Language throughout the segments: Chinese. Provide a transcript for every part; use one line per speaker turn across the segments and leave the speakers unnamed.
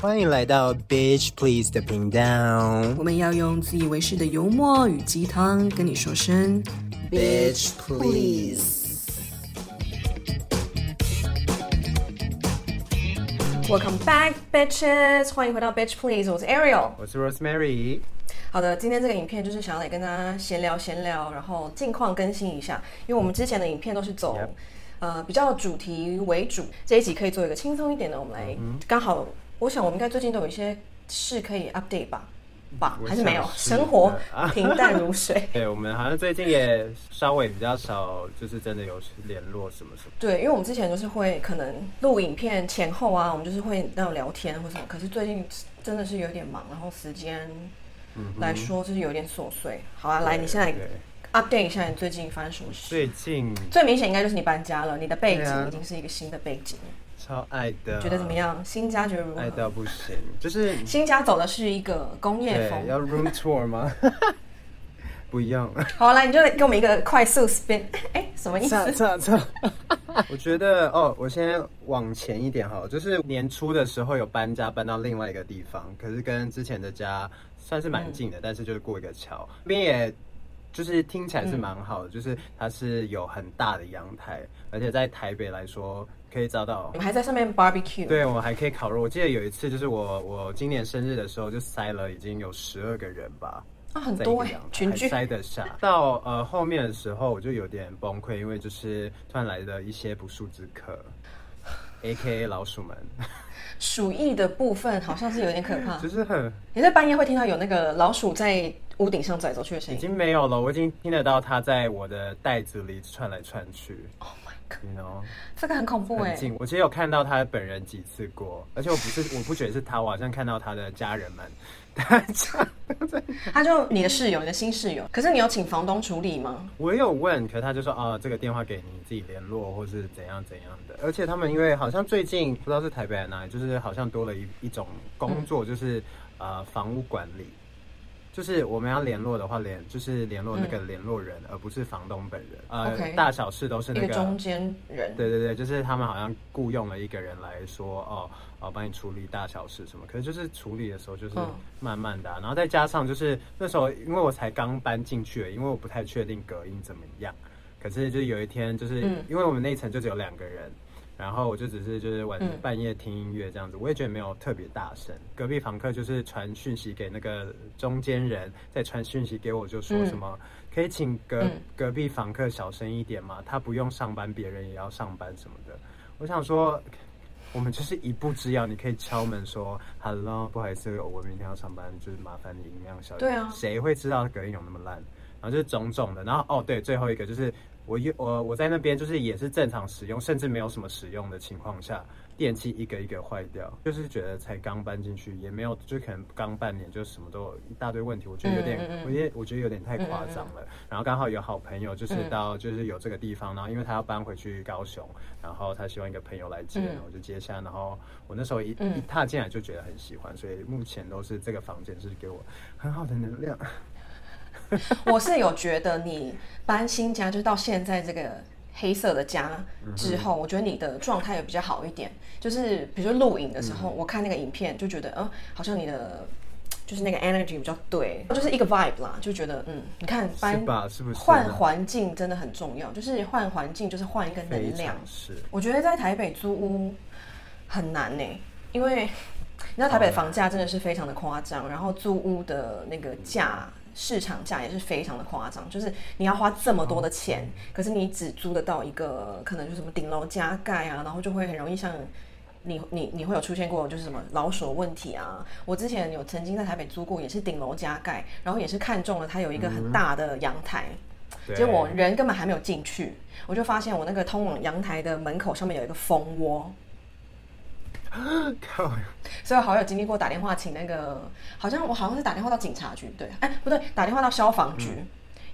欢迎来到 Bitch Please 的频道。
我们要用自以为是的幽默与鸡汤跟你说声
Bitch Please。
Welcome back, bitches！欢迎回到 Bitch Please，我是 Ariel，
我是 Rosemary。
好的，今天这个影片就是想要来跟大家闲聊闲聊，然后近况更新一下，因为我们之前的影片都是走。Yep. 呃，比较主题为主，这一集可以做一个轻松一点的。我们来，刚、嗯、好，我想我们应该最近都有一些事可以 update 吧？吧，还是没有？生活 平淡如水。
对，我们好像最近也稍微比较少，就是真的有联络什么什么。
对，因为我们之前就是会可能录影片前后啊，我们就是会那种聊天或什么。可是最近真的是有点忙，然后时间来说就是有点琐碎。好啊，来，你现在。update 一下你最近发生什么事？
最近
最明显应该就是你搬家了，你的背景已经是一个新的背景。
超爱的，
觉得怎么样？新家觉得如何？
爱到不行，就是
新家走的是一个工业风。
要 room tour 吗？不一样。
好，来，你就给我们一个快速 spin。哎，什么意思？
错错 我觉得哦，我先往前一点哈，就是年初的时候有搬家，搬到另外一个地方，可是跟之前的家算是蛮近的，嗯、但是就是过一个桥，那边也。就是听起来是蛮好的，嗯、就是它是有很大的阳台，而且在台北来说可以找到。
我们还在上面 barbecue。
对，我们还可以烤肉。我记得有一次，就是我我今年生日的时候，就塞了已经有十二个人吧。
啊，很多哎，群聚
塞得下。到呃后面的时候，我就有点崩溃，因为就是突然来的一些不速之客，AKA 老鼠们。
鼠疫的部分好像是有点可怕，
就是很。
你在半夜会听到有那个老鼠在。屋顶上走来走去的声音
已经没有了，我已经听得到它在我的袋子里窜来窜去。
Oh
you know?
这个很恐怖哎。
我其实有看到他本人几次过，而且我不是，我不觉得是他，我好像看到他的家人们。他
他就你的室友，你的新室友。可是你有请房东处理吗？
我有问，可是他就说啊，这个电话给你自己联络，或是怎样怎样的。而且他们因为好像最近不知道是台北还是哪里，就是好像多了一一种工作，就是、嗯、呃房屋管理。就是我们要联络的话，联就是联络那个联络人，嗯、而不是房东本人。呃，okay, 大小事都是那个，个
中间人。
对对对，就是他们好像雇佣了一个人来说，哦，哦，帮你处理大小事什么。可是就是处理的时候就是慢慢的、啊，嗯、然后再加上就是那时候，因为我才刚搬进去，因为我不太确定隔音怎么样。可是就有一天，就是因为我们那一层就只有两个人。然后我就只是就是晚半夜听音乐这样子，我也觉得没有特别大声。隔壁房客就是传讯息给那个中间人，再传讯息给我，就说什么可以请隔隔壁房客小声一点吗？他不用上班，别人也要上班什么的。我想说，我们就是一步之遥，你可以敲门说 “hello”，不好意思，我明天要上班，就是麻烦你音量小一点。
对啊，
谁会知道隔音有那么烂？然后就是种种的，然后哦对，最后一个就是。我我我在那边就是也是正常使用，甚至没有什么使用的情况下，电器一个一个坏掉，就是觉得才刚搬进去，也没有就可能刚半年就什么都有一大堆问题，我觉得有点，嗯嗯嗯我觉得我觉得有点太夸张了。然后刚好有好朋友就是到就是有这个地方，然后因为他要搬回去高雄，然后他希望一个朋友来接，嗯、我就接下，然后我那时候一一踏进来就觉得很喜欢，所以目前都是这个房间是给我很好的能量。
我是有觉得你搬新家，就是到现在这个黑色的家之后，我觉得你的状态也比较好一点。就是比如说录影的时候，我看那个影片就觉得，嗯，好像你的就是那个 energy 比较对，就是一个 vibe 啦，就觉得，嗯，你看搬换环境真的很重要，就是换环境就是换一个能量。是，我觉得在台北租屋很难呢，因为 你知道台北的房价真的是非常的夸张，然后租屋的那个价。市场价也是非常的夸张，就是你要花这么多的钱，哦、可是你只租得到一个，可能就是什么顶楼加盖啊，然后就会很容易像你你你会有出现过就是什么老鼠问题啊。我之前有曾经在台北租过，也是顶楼加盖，然后也是看中了它有一个很大的阳台，嗯、结果我人根本还没有进去，我就发现我那个通往阳台的门口上面有一个蜂窝。靠！所以好友经历过打电话请那个，好像我好像是打电话到警察局，对，哎，不对，打电话到消防局，嗯、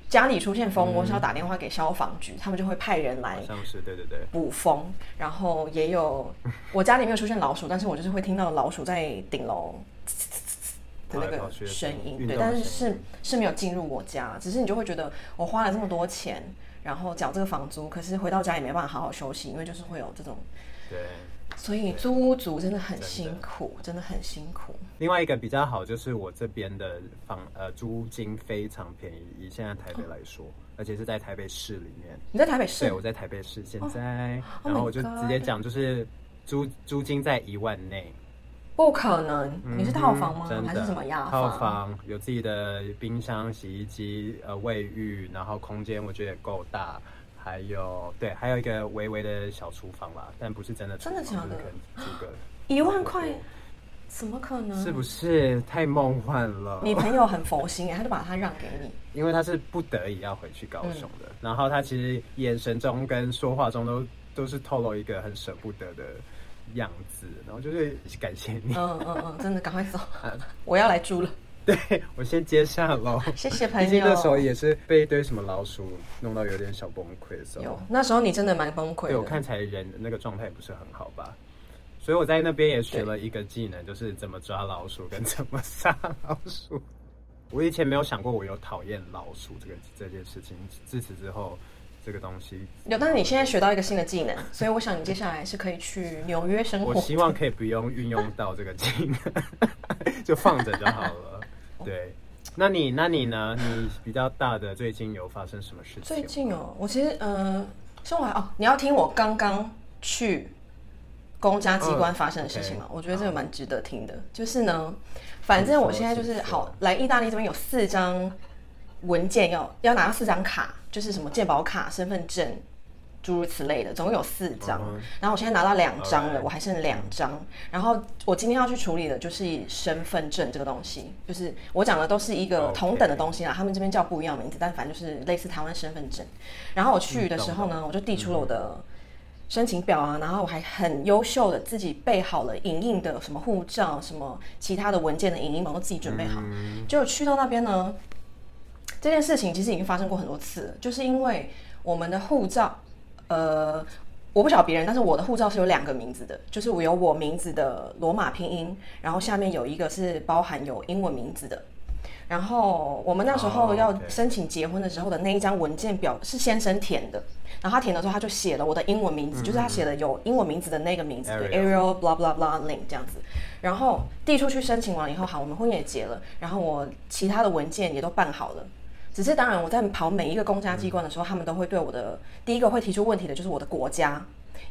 家里出现蜂窝是要打电话给消防局，嗯、他们就会派人来，像是对对对，捕蜂。然后也有 我家里没有出现老鼠，但是我就是会听到老鼠在顶楼的那个声音，对，但是是是没有进入我家，只是你就会觉得我花了这么多钱，然后缴这个房租，可是回到家也没办法好好休息，因为就是会有这种对。所以租屋族真的很辛苦，真的，真的很辛苦。
另外一个比较好就是我这边的房呃租金非常便宜，以现在台北来说，哦、而且是在台北市里面。
你在台北市？
对，我在台北市。现在，哦、然后我就直接讲，就是租租金在一万内。
不可能，你是套房吗？嗯、还是什么样？
套房有自己的冰箱、洗衣机、呃卫浴，然后空间我觉得也够大，还有对，还有一个微微的小厨房吧，但不是真的厨房。
真的假的？
租个
一万块，怎么可能？
是不是太梦幻了？
你朋友很佛心哎，他就把它让给你，
因为他是不得已要回去高雄的，嗯、然后他其实眼神中跟说话中都都是透露一个很舍不得的。样子，然后就是感谢你。
嗯嗯嗯，真的赶快走，我要来住了。
对，我先接下喽。
谢谢朋友。
毕竟那时候也是被一堆什么老鼠弄到有点小崩溃的时候。
有，那时候你真的蛮崩溃的。
对，我看起来人的那个状态不是很好吧？所以我在那边也学了一个技能，就是怎么抓老鼠跟怎么杀老鼠。我以前没有想过我有讨厌老鼠这个这件事情，自此之后。这个东西
有，但是你现在学到一个新的技能，所以我想你接下来是可以去纽约生活。
我希望可以不用运用到这个技能，就放着就好了。对，那你那你呢？你比较大的最近有发生什么事情？
最近哦，我其实呃，生活哦，你要听我刚刚去公家机关发生的事情吗？我觉得这个蛮值得听的。好就是呢，反正我现在就是好来意大利这边有四张文件要要拿到四张卡。就是什么健保卡、身份证，诸如此类的，总共有四张。Uh huh. 然后我现在拿到两张了我还剩两张。然后我今天要去处理的就是身份证这个东西，就是我讲的都是一个同等的东西啦。他们这边叫不一样的名字，但反正就是类似台湾身份证。然后我去的时候呢，我就递出了我的申请表啊，然后我还很优秀的自己备好了影印的什么护照、什么其他的文件的影印本，都自己准备好。结果去到那边呢。这件事情其实已经发生过很多次了，就是因为我们的护照，呃，我不晓得别人，但是我的护照是有两个名字的，就是我有我名字的罗马拼音，然后下面有一个是包含有英文名字的。然后我们那时候要申请结婚的时候的那一张文件表是先生填的，然后他填的时候他就写了我的英文名字，就是他写的有英文名字的那个名字，Ariel blah blah blah Lin 这样子。然后递出去申请完以后，好，我们婚也结了，然后我其他的文件也都办好了。只是当然，我在跑每一个公家机关的时候，他们都会对我的第一个会提出问题的就是我的国家，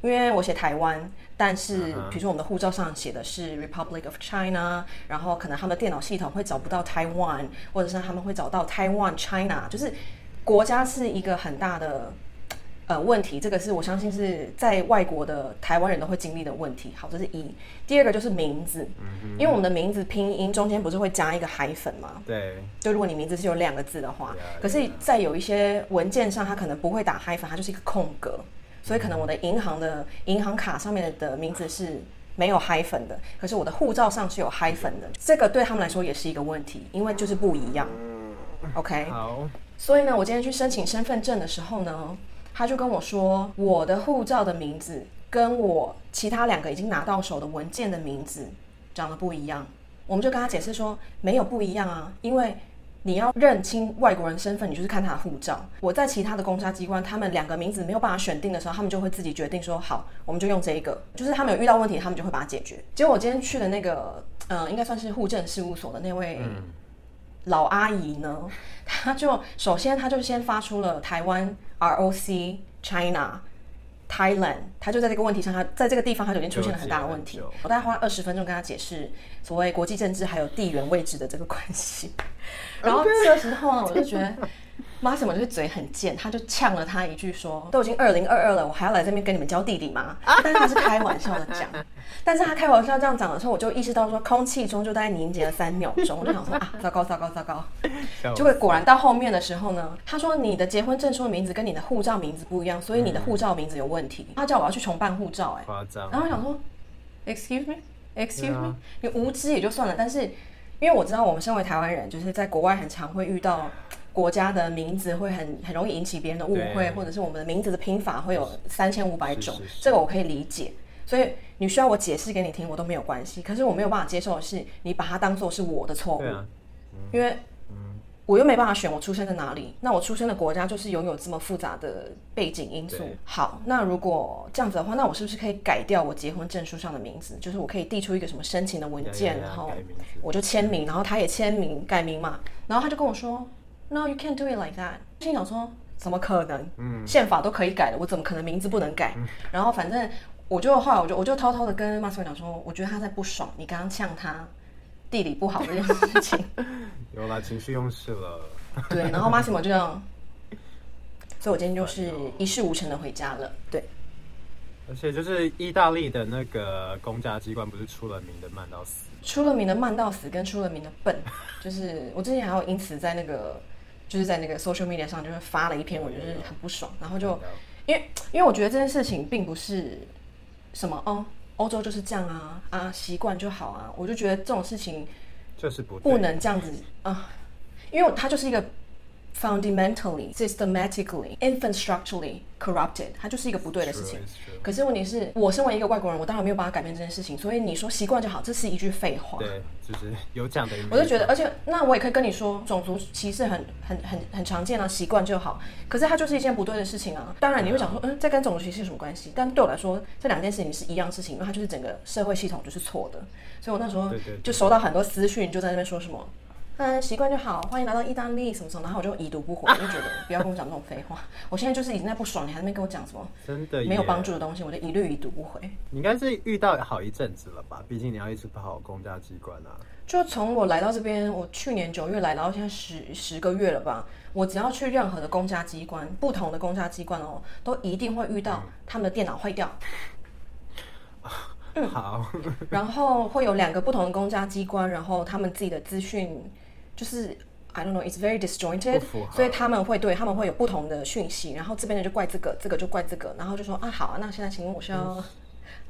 因为我写台湾，但是比如说我们的护照上写的是 Republic of China，然后可能他们的电脑系统会找不到 Taiwan，或者是他们会找到 Taiwan China，就是国家是一个很大的。呃，问题这个是我相信是在外国的台湾人都会经历的问题。好，这是一。第二个就是名字，嗯、因为我们的名字拼音中间不是会加一个海粉吗？
对。
就如果你名字是有两个字的话，可是，在有一些文件上，它可能不会打海粉，它就是一个空格。所以可能我的银行的银行卡上面的名字是没有海粉的，可是我的护照上是有海粉的。这个对他们来说也是一个问题，因为就是不一样。OK。好。所以呢，我今天去申请身份证的时候呢。他就跟我说，我的护照的名字跟我其他两个已经拿到手的文件的名字长得不一样。我们就跟他解释说，没有不一样啊，因为你要认清外国人身份，你就是看他的护照。我在其他的公家机关，他们两个名字没有办法选定的时候，他们就会自己决定说，好，我们就用这一个。就是他们有遇到问题，他们就会把它解决。结果我今天去的那个，嗯、呃，应该算是户政事务所的那位老阿姨呢，他就首先他就先发出了台湾。R O C China Thailand，他就在这个问题上，他在这个地方他就已经出现了很大的问题。我大概花了二十分钟跟他解释所谓国际政治还有地缘位置的这个关系。然后这个时候呢，我就觉得。妈什么就是嘴很贱，他就呛了他一句说：“都已经二零二二了，我还要来这边跟你们教弟弟吗？”但是他是开玩笑的讲，但是他开玩笑这样讲的时候，我就意识到说，空气中就大概凝结了三秒钟，我就想说啊，糟糕糟糕糟糕！结果果然到后面的时候呢，他说你的结婚证书的名字跟你的护照名字不一样，所以你的护照名字有问题。他叫我要去重办护照，哎，夸张。然后我想说，Excuse me，Excuse me，你无知也就算了，但是因为我知道我们身为台湾人，就是在国外很常会遇到。国家的名字会很很容易引起别人的误会，或者是我们的名字的拼法会有三千五百种，这个我可以理解。所以你需要我解释给你听，我都没有关系。可是我没有办法接受的是，你把它当做是我的错误，啊嗯、因为我又没办法选我出生在哪里，那我出生的国家就是拥有这么复杂的背景因素。好，那如果这样子的话，那我是不是可以改掉我结婚证书上的名字？就是我可以递出一个什么申请的文件，然后我就签名，然后他也签名改名嘛。然后他就跟我说：“No, you can't do it like that。”心想说：“怎么可能？嗯，宪法都可以改的，我怎么可能名字不能改？”嗯、然后反正我就后来我就我就偷偷的跟 Marcel 讲说：“我觉得他在不爽，你刚刚呛他。”地理不好这件事情，
有啦，情绪用事了。
对，然后 Massimo 就这样，所以我今天就是一事无成的回家了。对，
而且就是意大利的那个公家机关不是出了名的慢到死，
出了名的慢到死，跟出了名的笨。就是我之前还有因此在那个，就是在那个 social media 上就是发了一篇，我觉得很不爽。然后就因为因为我觉得这件事情并不是什么哦。欧洲就是这样啊啊，习惯就好啊！我就觉得这种事情
就是不
不能这样子啊，因为它就是一个。Fundamentally, systematically, infrastructurally corrupted，它就是一个不对的事情。可是问题是我身为一个外国人，我当然没有办法改变这件事情。所以你说习惯就好，这是一句废话。
对，就是有这样的。
我就觉得，而且那我也可以跟你说，种族歧视很很很很常见啊，习惯就好。可是它就是一件不对的事情啊。当然你会想说，嗯，这跟种族歧视有什么关系？但对我来说，这两件事情是一样事情，因为它就是整个社会系统就是错的。所以我那时候就收到很多私讯，就在那边说什么。嗯，习惯就好。欢迎来到意大利，什么什么，然后我就已读不回，我就觉得不要跟我讲这种废话。我现在就是已经在不爽，你还在那边跟我讲什么真的没有帮助的东西，我就一律已读不回。
你应该是遇到好一阵子了吧？毕竟你要一直跑公家机关啊。
就从我来到这边，我去年九月来，然后现在十十个月了吧。我只要去任何的公家机关，不同的公家机关哦，都一定会遇到他们的电脑坏掉。
嗯，好。
然后会有两个不同的公家机关，然后他们自己的资讯。就是 I don't know, it's very disjointed，所以他们会对他们会有不同的讯息，然后这边的就怪这个，这个就怪这个，然后就说啊好啊，那现在请问我需要、嗯、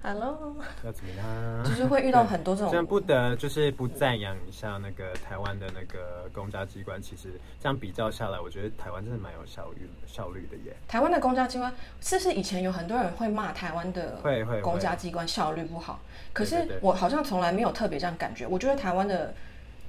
，Hello，
要怎么样？
就是会遇到很多这种，
这样不得就是不赞扬一下那个台湾的那个公家机关，其实这样比较下来，我觉得台湾真的蛮有效率效率的耶。
台湾的公家机关，是不是以前有很多人会骂台湾的会会公家机关效率不好？可是我好像从来没有特别这样感觉，我觉得台湾的。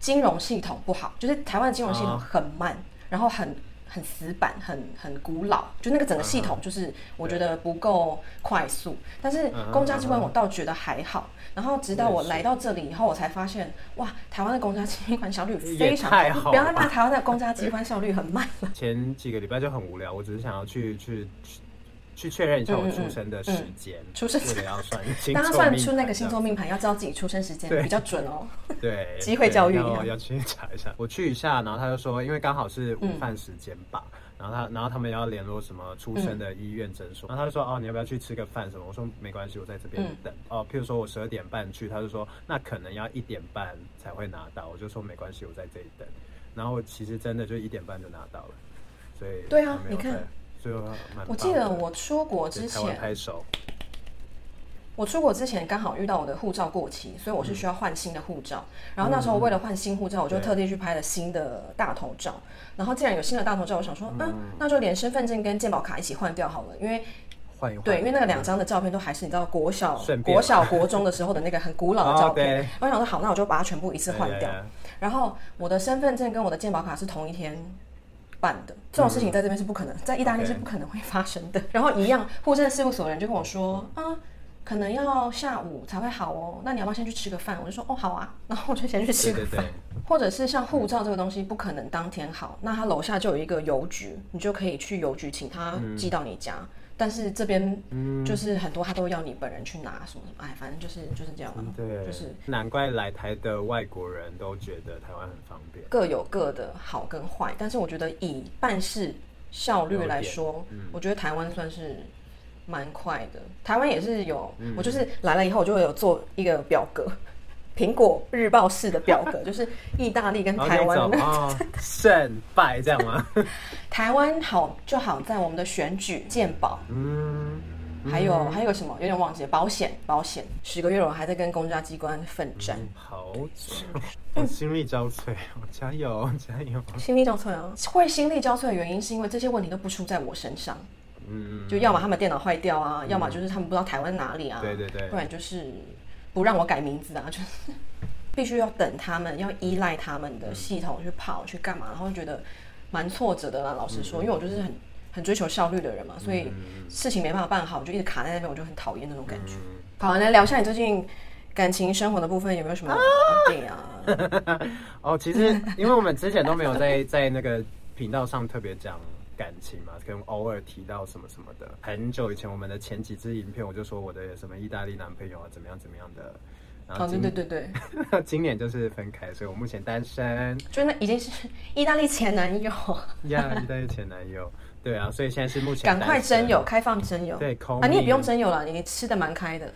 金融系统不好，就是台湾的金融系统很慢，哦、然后很很死板，很很古老，就那个整个系统就是我觉得不够快速。嗯、但是公家机关我倒觉得还好。嗯、然后直到我来到这里以后，我才发现哇，台湾的公家机关效率非常好。不要骂台湾的公家机关效率很慢了。
前几个礼拜就很无聊，我只是想要去去。去确认一下我出生的时间，出生时间要算。当他
算出那个星座命盘，要知道自己出生时间比较准哦。
对，
机会教育
要要去查一下。我去一下，然后他就说，因为刚好是午饭时间吧，然后他然后他们要联络什么出生的医院诊所，然后他就说哦，你要不要去吃个饭什么？我说没关系，我在这边等。哦，譬如说我十二点半去，他就说那可能要一点半才会拿到，我就说没关系，我在这里等。然后其实真的就一点半就拿到了，所以
对啊，你看。我记得我出国之前，我出国之前刚好遇到我的护照过期，所以我是需要换新的护照。然后那时候为了换新护照，我就特地去拍了新的大头照。然后既然有新的大头照，我想说，嗯，那就连身份证跟健保卡一起换掉好了，因为换一换，对，因为那个两张的照片都还是你知道国小、国小、国中的时候的那个很古老的照片。我想说好，那我就把它全部一次换掉。然后我的身份证跟我的健保卡是同一天办的这种事情在这边是不可能，在意大利是不可能会发生的。然后一样，户政事务所的人就跟我说，啊，可能要下午才会好哦。那你要不要先去吃个饭？我就说，哦，好啊。然后我就先去吃个饭。或者是像护照这个东西，不可能当天好，那他楼下就有一个邮局，你就可以去邮局请他寄到你家。但是这边就是很多他都要你本人去拿什么什么，哎，反正就是就是这样。对，就是难
怪来台的外国人都觉得台湾很方便。
各有各的好跟坏，但是我觉得以办事效率来说，我觉得台湾算是蛮快的。台湾也是有，我就是来了以后，我就会有做一个表格。苹果日报式的表格，就是意大利跟台湾的
胜败这样吗？
台湾好就好在我们的选举健保，嗯，还有还有什么？有点忘记了，保险保险，十个月了我还在跟公家机关奋战，
好久，心力交瘁哦，加油加油，
心力交瘁啊！会心力交瘁的原因是因为这些问题都不出在我身上，嗯，就要么他们电脑坏掉啊，要么就是他们不知道台湾哪里啊，
对对对，
不然就是。不让我改名字啊，就是 必须要等他们，要依赖他们的系统去跑去干嘛，然后觉得蛮挫折的啦。老实说，因为我就是很很追求效率的人嘛，所以事情没办法办好，我就一直卡在那边，我就很讨厌那种感觉。好，来聊一下你最近感情生活的部分，有没有什么对啊？
哦，其实因为我们之前都没有在 在那个频道上特别讲。感情嘛，可能偶尔提到什么什么的。很久以前，我们的前几支影片，我就说我的什么意大利男朋友啊，怎么样怎么样的。然后
哦，对对对对，
今年就是分开，所以我目前单身。
就那已经是意大利前男友。
呀，意大利前男友。对啊，所以现在是目前。
赶快征友，开放征友。
对，空
啊，你也不用征友了，你吃的蛮开的。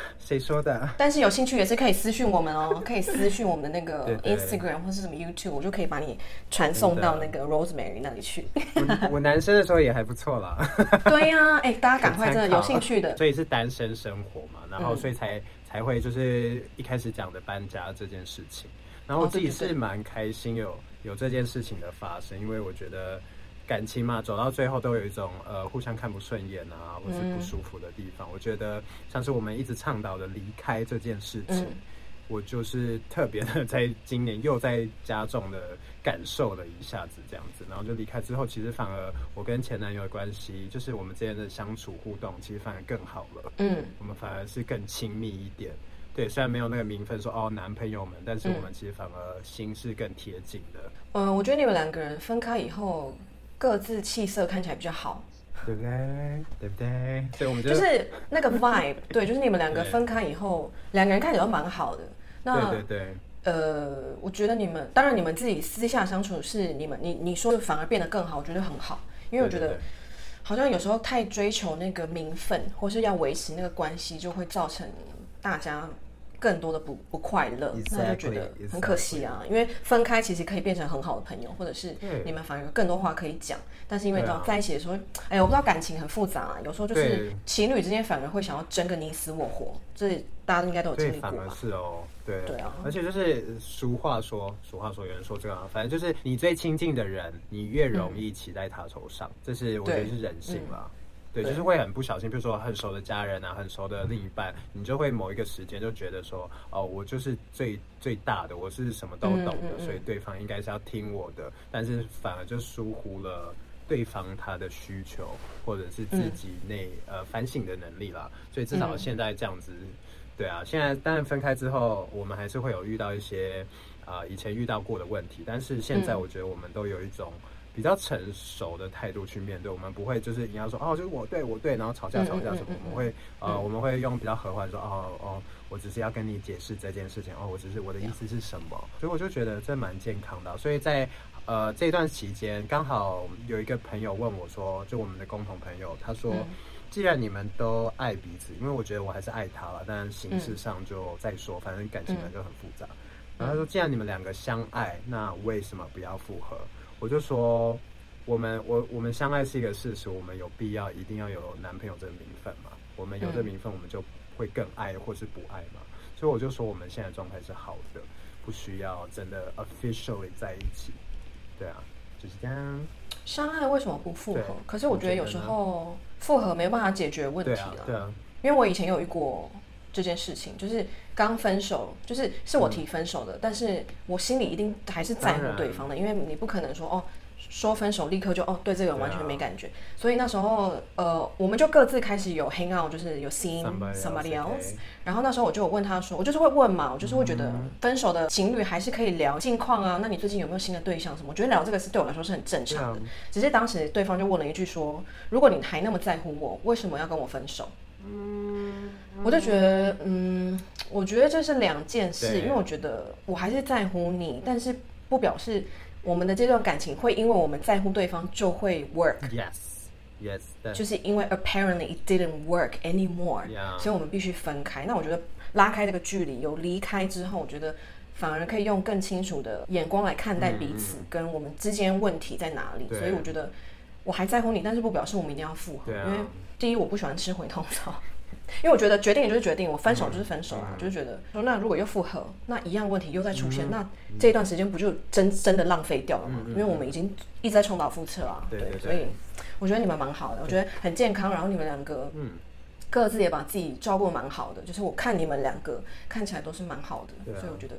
谁说的？但
是有兴趣也是可以私讯我们哦，可以私讯我们的那个 Instagram 或是什么 YouTube，我就可以把你传送到那个 Rosemary 那里去。
我，我男生的时候也还不错啦。
对呀、啊，哎、欸，大家赶快真的有兴趣的。
所以是单身生活嘛，然后所以才、嗯、才会就是一开始讲的搬家这件事情，然后我自己是蛮开心有有这件事情的发生，因为我觉得。感情嘛，走到最后都有一种呃互相看不顺眼啊，或是不舒服的地方。嗯、我觉得像是我们一直倡导的离开这件事情，嗯、我就是特别的在今年又在加重的感受了一下子这样子。然后就离开之后，其实反而我跟前男友的关系，就是我们之间的相处互动，其实反而更好了。嗯，我们反而是更亲密一点。对，虽然没有那个名分说哦男朋友们，但是我们其实反而心是更贴近的。
嗯，我觉得你们两个人分开以后。各自气色看起来比较好，
对不对？对不对？所以我们就，
就是那个 vibe，对，就是你们两个分开以后，两个人看起来都蛮好的。那
对对对，
呃，我觉得你们，当然你们自己私下相处是你们，你你说的反而变得更好，我觉得很好，因为我觉得好像有时候太追求那个名分，或是要维持那个关系，就会造成大家。更多的不不快乐那就觉得很可惜啊。因为分开其实可以变成很好的朋友，或者是你们反而有更多话可以讲。但是因为到在一起的时候，哎呀，我不知道感情很复杂啊。有时候就是情侣之间反而会想要争个你死我活，这大家应该都有经历过吧？
反而是哦，对
对啊。
而且就是俗话说，俗话说，有人说这个，反正就是你最亲近的人，你越容易骑在他头上，嗯、这是我觉得是人性了。对，就是会很不小心，比如说很熟的家人啊，很熟的另一半，你就会某一个时间就觉得说，哦，我就是最最大的，我是什么都懂的，嗯嗯嗯，所以对方应该是要听我的，但是反而就疏忽了对方他的需求，或者是自己内、嗯、呃反省的能力啦。所以至少现在这样子，嗯、对啊，现在当然分开之后，我们还是会有遇到一些啊、呃、以前遇到过的问题，但是现在我觉得我们都有一种。比较成熟的态度去面对，我们不会就是你要说哦，就是我对我对，然后吵架吵架什么，我们会呃，我们会用比较和缓说哦哦，我只是要跟你解释这件事情哦，我只是我的意思是什么，所以我就觉得这蛮健康的。所以在呃这段期间，刚好有一个朋友问我说，就我们的共同朋友，他说，既然你们都爱彼此，因为我觉得我还是爱他了，但形式上就再说，反正感情本就很复杂。然后他说，既然你们两个相爱，那为什么不要复合？我就说，我们我我们相爱是一个事实，我们有必要一定要有男朋友这个名分嘛？我们有这个名分，我们就会更爱或是不爱嘛？所以我就说，我们现在状态是好的，不需要真的 officially 在一起。对啊，就是这样。
相爱为什么不复合？可是我觉得有时候复合没办法解决问题啊。对啊，因为我以前有遇过这件事情，就是刚分手，就是是我提分手的，但是我心里一定还是在乎对方的，因为你不可能说哦。说分手立刻就哦，对这个人完全没感觉，所以那时候呃，我们就各自开始有 hang out，就是有 seeing somebody else。然后那时候我就问他说，我就是会问嘛，我就是会觉得分手的情侣还是可以聊近况啊。那你最近有没有新的对象什么？我觉得聊这个是对我来说是很正常的。只是当时对方就问了一句说，如果你还那么在乎我，为什么要跟我分手？嗯，我就觉得嗯，我觉得这是两件事，因为我觉得我还是在乎你，但是不表示。我们的这段感情会因为我们在乎对方就会 work。
Yes, yes，
就是因为 apparently it didn't work anymore，Yeah. 所以我们必须分开。那我觉得拉开这个距离，有离开之后，我觉得反而可以用更清楚的眼光来看待彼此，跟我们之间问题在哪里。嗯、所以我觉得我还在乎你，但是不表示我们一定要复合。啊、因为第一，我不喜欢吃回头草。因为我觉得决定也就是决定，我分手就是分手啊，嗯、就是觉得说，那如果又复合，那一样问题又再出现，嗯、那这一段时间不就真真的浪费掉了吗？嗯、因为我们已经一直在重蹈覆辙啊。对，所以我觉得你们蛮好的，我觉得很健康。然后你们两个，嗯，各自也把自己照顾蛮好的，就是我看你们两个看起来都是蛮好的，
啊、
所以我觉得。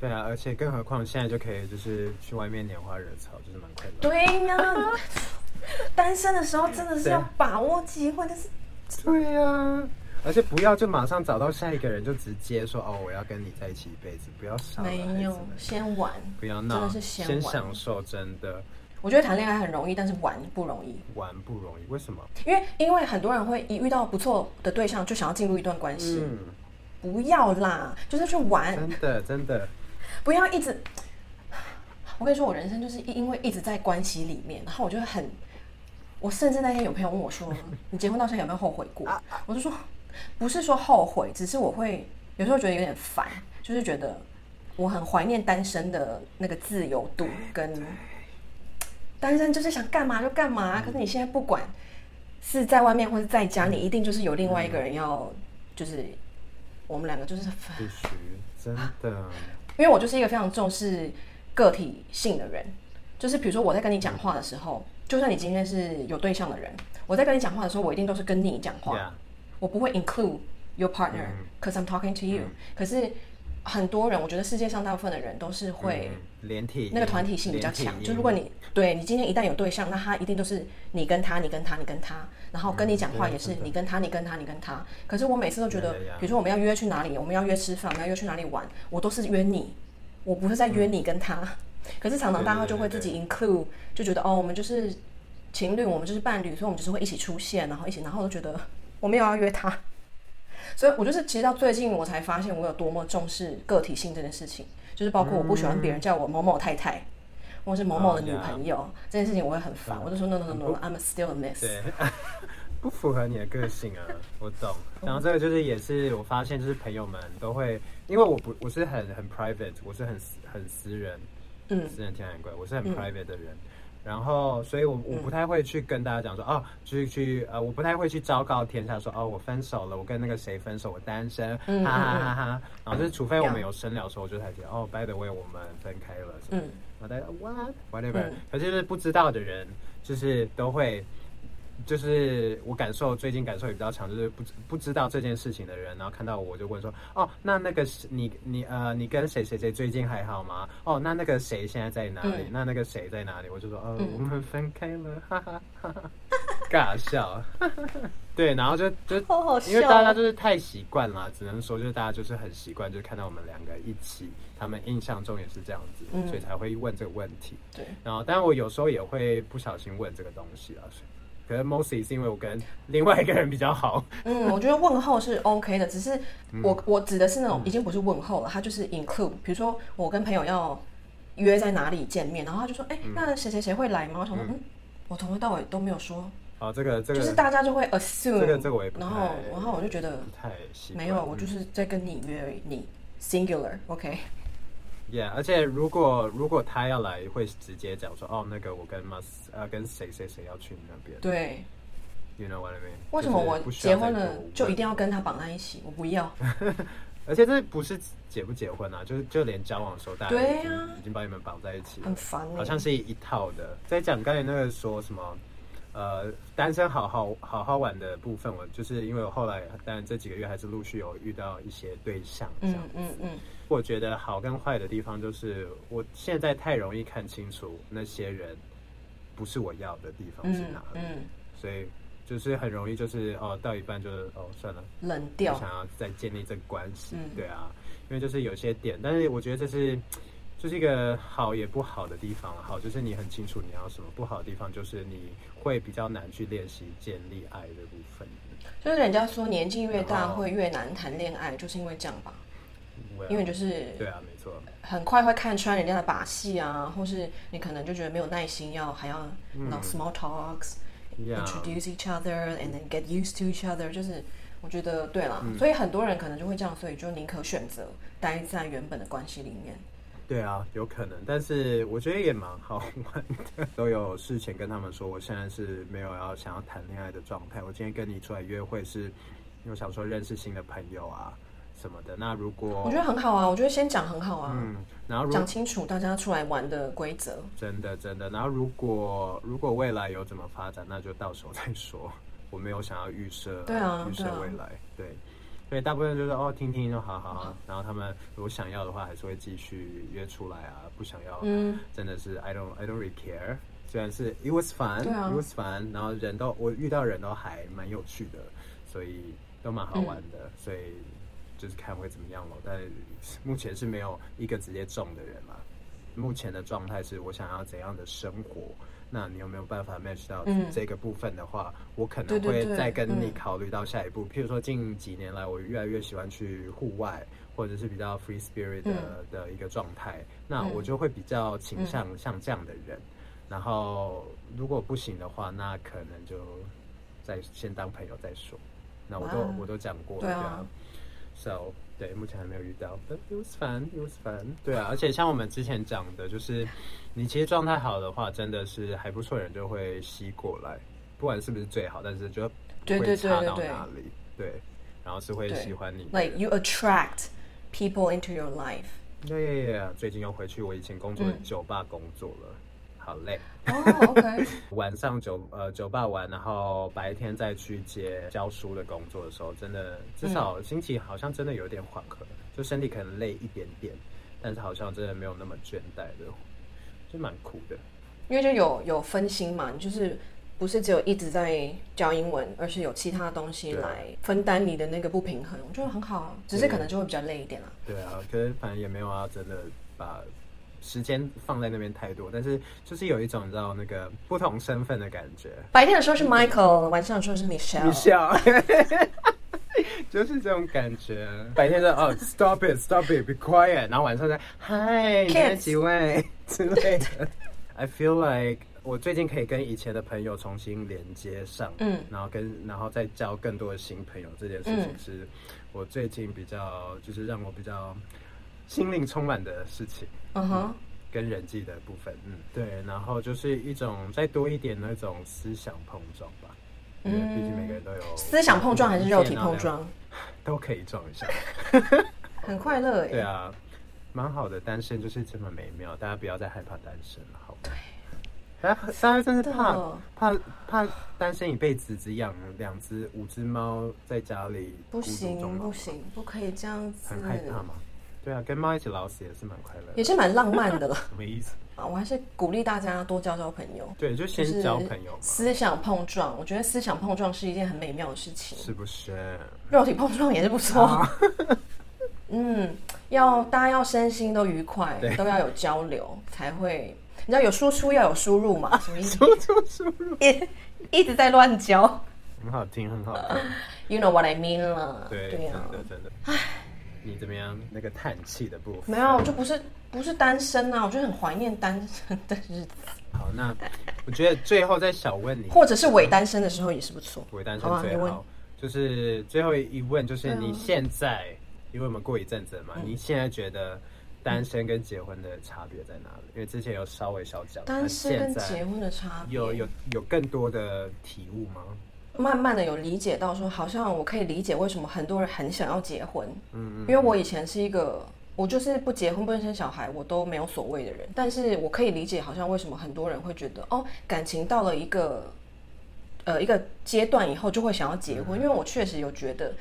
对啊，而且更何况现在就可以就是去外面拈花惹草，就是蛮快乐。
对呀、啊，单身的时候真的是要把握机会，但是。
对呀、啊，而且不要就马上找到下一个人就直接说哦，我要跟你在一起一辈子，不要傻。
没有，先玩，
不要闹，真的是先玩，先享受，真的。
我觉得谈恋爱很容易，但是玩不容易。
玩不容易，为什么？
因为因为很多人会一遇到不错的对象就想要进入一段关系。嗯，不要啦，就是去玩。
真的真的，
不要一直。我跟你说，我人生就是因为一直在关系里面，然后我就很。我甚至那天有朋友问我说：“你结婚到现在有没有后悔过？”我就说：“不是说后悔，只是我会有时候觉得有点烦，就是觉得我很怀念单身的那个自由度，跟单身就是想干嘛就干嘛。可是你现在不管是在外面或是在家，你一定就是有另外一个人要，就是我们两个就是
必须真的，
因为我就是一个非常重视个体性的人，就是比如说我在跟你讲话的时候。”就算你今天是有对象的人，我在跟你讲话的时候，我一定都是跟你讲话，Yeah. 我不会 include your partner，cause、mm hmm. I'm talking to you、mm。Hmm. 可是很多人，我觉得世界上大部分的人都是会
连体，
那个团体性比较强。就如果你对你今天一旦有对象，那他一定都是你跟他，你跟他，你跟他，然后跟你讲话也是你跟他，你跟他，你跟他。可是我每次都觉得，比如说我们要约去哪里，我们要约吃饭，我们要约去哪里玩，我都是约你，我不是在约你跟他。Mm hmm. 可是常常大家就会自己 include，就觉得哦，我们就是情侣，我们就是伴侣，所以我们就是会一起出现，然后一起，然后我就觉得我没有要约他，所以我就是其实到最近我才发现我有多么重视个体性这件事情，就是包括我不喜欢别人叫我某某太太，嗯、或是某某的女朋友、oh. 这件事情，我会很烦，嗯、我就说 no no no no，I'm still a miss。
对，不符合你的个性啊，我懂。然后这个就是也是我发现，就是朋友们都会，因为我不我是很很 private，我是很很私人。嗯，私人天然怪，我是很 private 的人，嗯、然后所以我，我我不太会去跟大家讲说，嗯、哦，就是去呃，我不太会去昭告天下说，哦，我分手了，我跟那个谁分手，我单身，嗯、哈哈哈哈。然后就是，除非我们有深聊的时候，我就才觉得，哦，by the way，我们分开了，嗯，然后大家 what whatever，嗯、可是就是不知道的人，就是都会。就是我感受最近感受也比较强，就是不不知道这件事情的人，然后看到我，就问说：“哦，那那个你你呃，你跟谁谁谁最近还好吗？哦，那那个谁现在在哪里？嗯、那那个谁在哪里？”我就说：“哦，嗯、我们分开了。”哈哈哈哈尬笑。对，然后就就
好好笑，
因为大家就是太习惯了，只能说就是大家就是很习惯，就是看到我们两个一起，他们印象中也是这样子，嗯、所以才会问这个问题。对，然后当然我有时候也会不小心问这个东西啊。可能 mostly 是因为我跟另外一个人比较好。
嗯，我觉得问候是 OK 的，只是我、嗯、我指的是那种已经不是问候了，他就是 include。比如说我跟朋友要约在哪里见面，然后他就说：“哎、欸，那谁谁谁会来吗？”我想说：“嗯，我从头到尾都没有说。”
啊，这个这个
就是大家就会 assume。
这个这个我也不。
然后然后我就觉得
太
没有，我就是在跟你约而已，你 singular OK。
Yeah，而且如果如果他要来，会直接讲说，哦，那个我跟 Mas 呃跟谁谁谁要去你那边。
对
，You know what I mean？
为什么我结婚了就一定要跟他绑在一起？我不要。
而且这不是结不结婚啊，就是就连交往的时候，大家
对呀，
已经把你们绑在一起，
很烦。
好像是一套的。在讲刚才那个说什么？呃，单身好好好好玩的部分，我就是因为我后来，当然这几个月还是陆续有遇到一些对象这样子。嗯嗯嗯。我觉得好跟坏的地方就是，我现在太容易看清楚那些人不是我要的地方是哪里，嗯嗯、所以就是很容易就是哦，到一半就是哦算了，
冷掉，
不想要再建立这个关系。嗯、对啊，因为就是有些点，但是我觉得这是。就是一个好也不好的地方，好就是你很清楚你要什么，不好的地方就是你会比较难去练习建立爱的部分。
就是人家说年纪越大会越难谈恋爱，就是因为这样吧因为就是
对啊，没错，
很快会看穿人家的把戏啊，或是你可能就觉得没有耐心，要还要闹 small talks，introduce、嗯、each other and then get used to each other，就是我觉得对了，嗯、所以很多人可能就会这样，所以就宁可选择待在原本的关系里面。
对啊，有可能，但是我觉得也蛮好玩的。都有事前跟他们说，我现在是没有要想要谈恋爱的状态。我今天跟你出来约会是，因想说认识新的朋友啊什么的。那如果
我觉得很好啊，我觉得先讲很好啊。
嗯，然后
讲清楚大家出来玩的规则。
真的真的，然后如果如果未来有怎么发展，那就到时候再说。我没有想要预设，
对啊，
预设未来，对，所以大部分就是哦，听听就好好好，然后他们如果想要的话，还是会继续约出来啊，不想要，嗯，真的是 I don't I don't really care，虽然是 It was fun，It was fun，然后人都我遇到人都还蛮有趣的，所以都蛮好玩的，所以就是看会怎么样咯，但目前是没有一个直接中的人嘛，目前的状态是我想要怎样的生活。那你有没有办法 match 到这个部分的话，嗯、我可能会再跟你考虑到下一步。对对对，譬如说，近几年来，我越来越喜欢去户外，或者是比较 free spirit 的、嗯、的一个状态。那我就会比较倾向像这样的人。嗯、然后，如果不行的话，那可能就再先当朋友再说。那我都、啊、我都讲过了，对啊。So 对，目前还没有遇到，But it was fun, it was fun。对啊，而且像我们之前讲的，就是你其实状态好的话，真的是还不错，人就会吸过来，不管是不是最好，但是就会差到哪里，对，对，对，对，对，对，然后是会喜欢你。
Like you attract people into your life。
对呀呀，最近又回去我以前工作的酒吧工作了。嗯好累哦、
oh，OK。
晚上酒呃酒吧玩，然后白天再去接教书的工作的时候，真的至少心情好像真的有点缓和，嗯、就身体可能累一点点，但是好像真的没有那么倦怠的，就蛮苦的。
因为就有有分心嘛，就是不是只有一直在教英文，而是有其他东西来分担你的那个不平衡，我觉得很好，啊只是可能就会比较累一点啦。
对啊，可是反正也没有啊真的把。时间放在那边太多，但是就是有一种你知道那个不同身份的感觉。
白天的时候是 Michael，晚上的时候是 Michelle。
Michelle，就是这种感觉。白天的哦，Stop it，Stop it，Be quiet。然后晚上在 Hi，你们几位之类的。I feel like 我最近可以跟以前的朋友重新连接上，嗯，然后跟然后再交更多的新朋友，这件事情是我最近比较就是让我比较。心灵充满的事情，嗯哼，跟人际的部分，嗯，对，然后就是一种再多一点那种思想碰撞吧，嗯，毕竟每个人都有
思想碰撞还是肉体碰撞，
都可以撞一下，
很快乐哎，
对啊，蛮好的，单身就是这么美妙，大家不要再害怕单身了，好，对，大家大家真是怕怕怕单身一辈子，只养两只五只猫在家里，
不行不行，不可以这样子，
很害怕吗？对啊，跟猫一起老死也是蛮快乐，
也是蛮浪漫的了。
什么意思
啊？我还是鼓励大家多交交朋友。
对，就先交朋友。
思想碰撞，我觉得思想碰撞是一件很美妙的事情。
是不是？
肉体碰撞也是不错。啊、嗯，要大家要身心都愉快，都要有交流，才会。你知道有输出要有输入嘛？什么意思？输出输入。一一直在乱交。
很好听，很好听。
You know what I mean 了？
对，对啊，真的真的。唉。你怎么样？那个叹气的部分？
没有，我就不是不是单身啊，我就很怀念单身的日子。
好，那我觉得最后再小问你，
或者是伪单身的时候也是不错。
伪单身最好。好就是最后一问，就是你现在，嗯、因为我们过一阵子嘛，嗯、你现在觉得单身跟结婚的差别在哪里？因为之前有稍微小讲，
单身跟结婚的差别
有有有更多的体悟吗？
慢慢的有理解到说，好像我可以理解为什么很多人很想要结婚。嗯嗯。因为我以前是一个，我就是不结婚不生小孩，我都没有所谓的人。但是我可以理解，好像为什么很多人会觉得，哦，感情到了一个，呃，一个阶段以后就会想要结婚。因为我确实有觉得。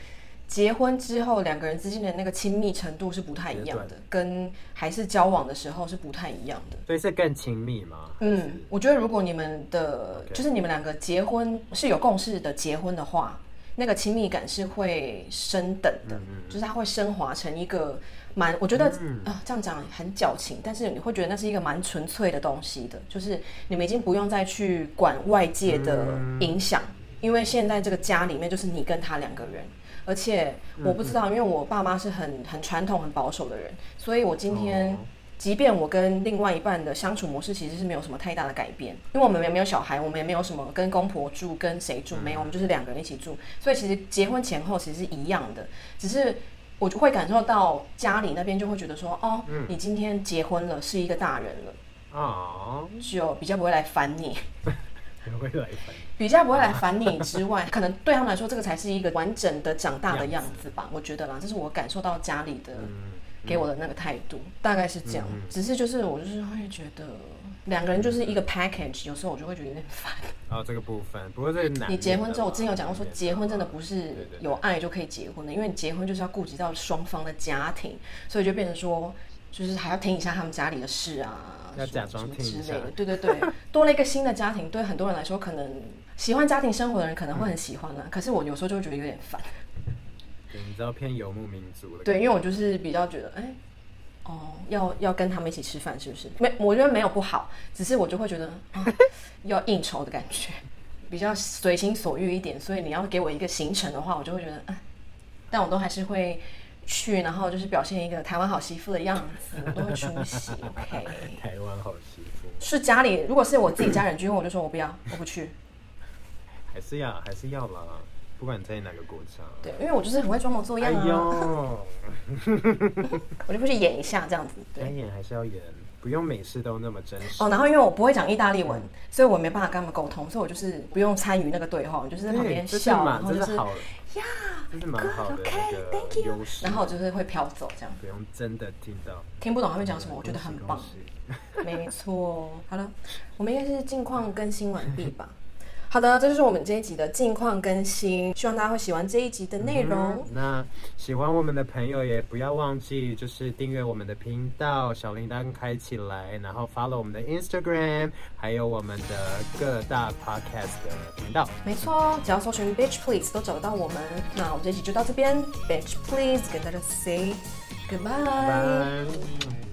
结婚之后，两个人之间的那个亲密程度是不太一样的，跟还是交往的时候是不太一样的。
所以是更亲密吗？
嗯，我觉得如果你们的.就是你们两个结婚是有共识的结婚的话，那个亲密感是会升等的，嗯嗯，就是它会升华成一个蛮，我觉得啊、这样讲很矫情，但是你会觉得那是一个蛮纯粹的东西的，就是你们已经不用再去管外界的影响，嗯、因为现在这个家里面就是你跟他两个人。而且我不知道，因为我爸妈是很很传统、很保守的人，所以我今天，即便我跟另外一半的相处模式其实是没有什么太大的改变，因为我们也没有小孩，我们也没有什么跟公婆住、跟谁住，没有，我们就是两个人一起住，所以其实结婚前后其实是一样的，只是我就会感受到家里那边就会觉得说，哦，你今天结婚了，是一个大人了，啊，就比较不会来烦你。
不会来烦，
比较不会来烦你之外，可能对他们来说，这个才是一个完整的长大的样子吧。我觉得啦，这是我感受到家里的给我的那个态度，大概是这样。只是就是我就是会觉得两个人就是一个 package，有时候我就会觉得有点烦。
哦，这个部分，不过这个难，
你结婚之后，我之前有讲过说，结婚真的不是有爱就可以结婚的，因为你结婚就是要顾及到双方的家庭，所以就变成说，就是还要听一下他们家里的事啊，
要假装听之类的。
对对对，多了一个新的家庭，对很多人来说，可能喜欢家庭生活的人可能会很喜欢啦。可是我有时候就会觉得有点烦。
对，你知道偏游牧民族了。
对，因为我就是比较觉得，哎。哦，要要跟他们一起吃饭，是不是？没，我觉得没有不好，只是我就会觉得，啊、要应酬的感觉，比较随心所欲一点。所以你要给我一个行程的话，我就会觉得，嗯，但我都还是会去，然后就是表现一个台湾好媳妇的样子，我都会出席。OK，
台湾好媳妇
是家里，如果是我自己家人聚会，我就说我不要，我不去。
还是要还是要啦。不管你在哪个国家，
对，因为我就是很会装模作样啊，哎、呦 我就会去演一下这样子。对，
该演还是要演，不用每次都那么真实。
哦，然后因为我不会讲意大利文，嗯、所以我没办法跟他们沟通，所以我就是不用参与那个对话，我就是在旁边 笑，然后就是呀，
这是蛮好的
，OK，Thank you。然后我就是会飘走这样，
不用真的听到，
听不懂他们讲什么，我觉得很棒。没 错，好了，我们应该是近况更新完毕吧。好的，这就是我们这一集的近况更新，希望大家会喜欢这一集的内容。嗯、
那喜欢我们的朋友也不要忘记，就是订阅我们的频道，小铃铛开起来，然后 follow 我们的 Instagram，还有我们的各大 podcast 的频道。
没错，只要搜寻 Bitch Please 都找得到我们。那我们这一集就到这边，Bitch Please 跟大家 say goodbye。Bye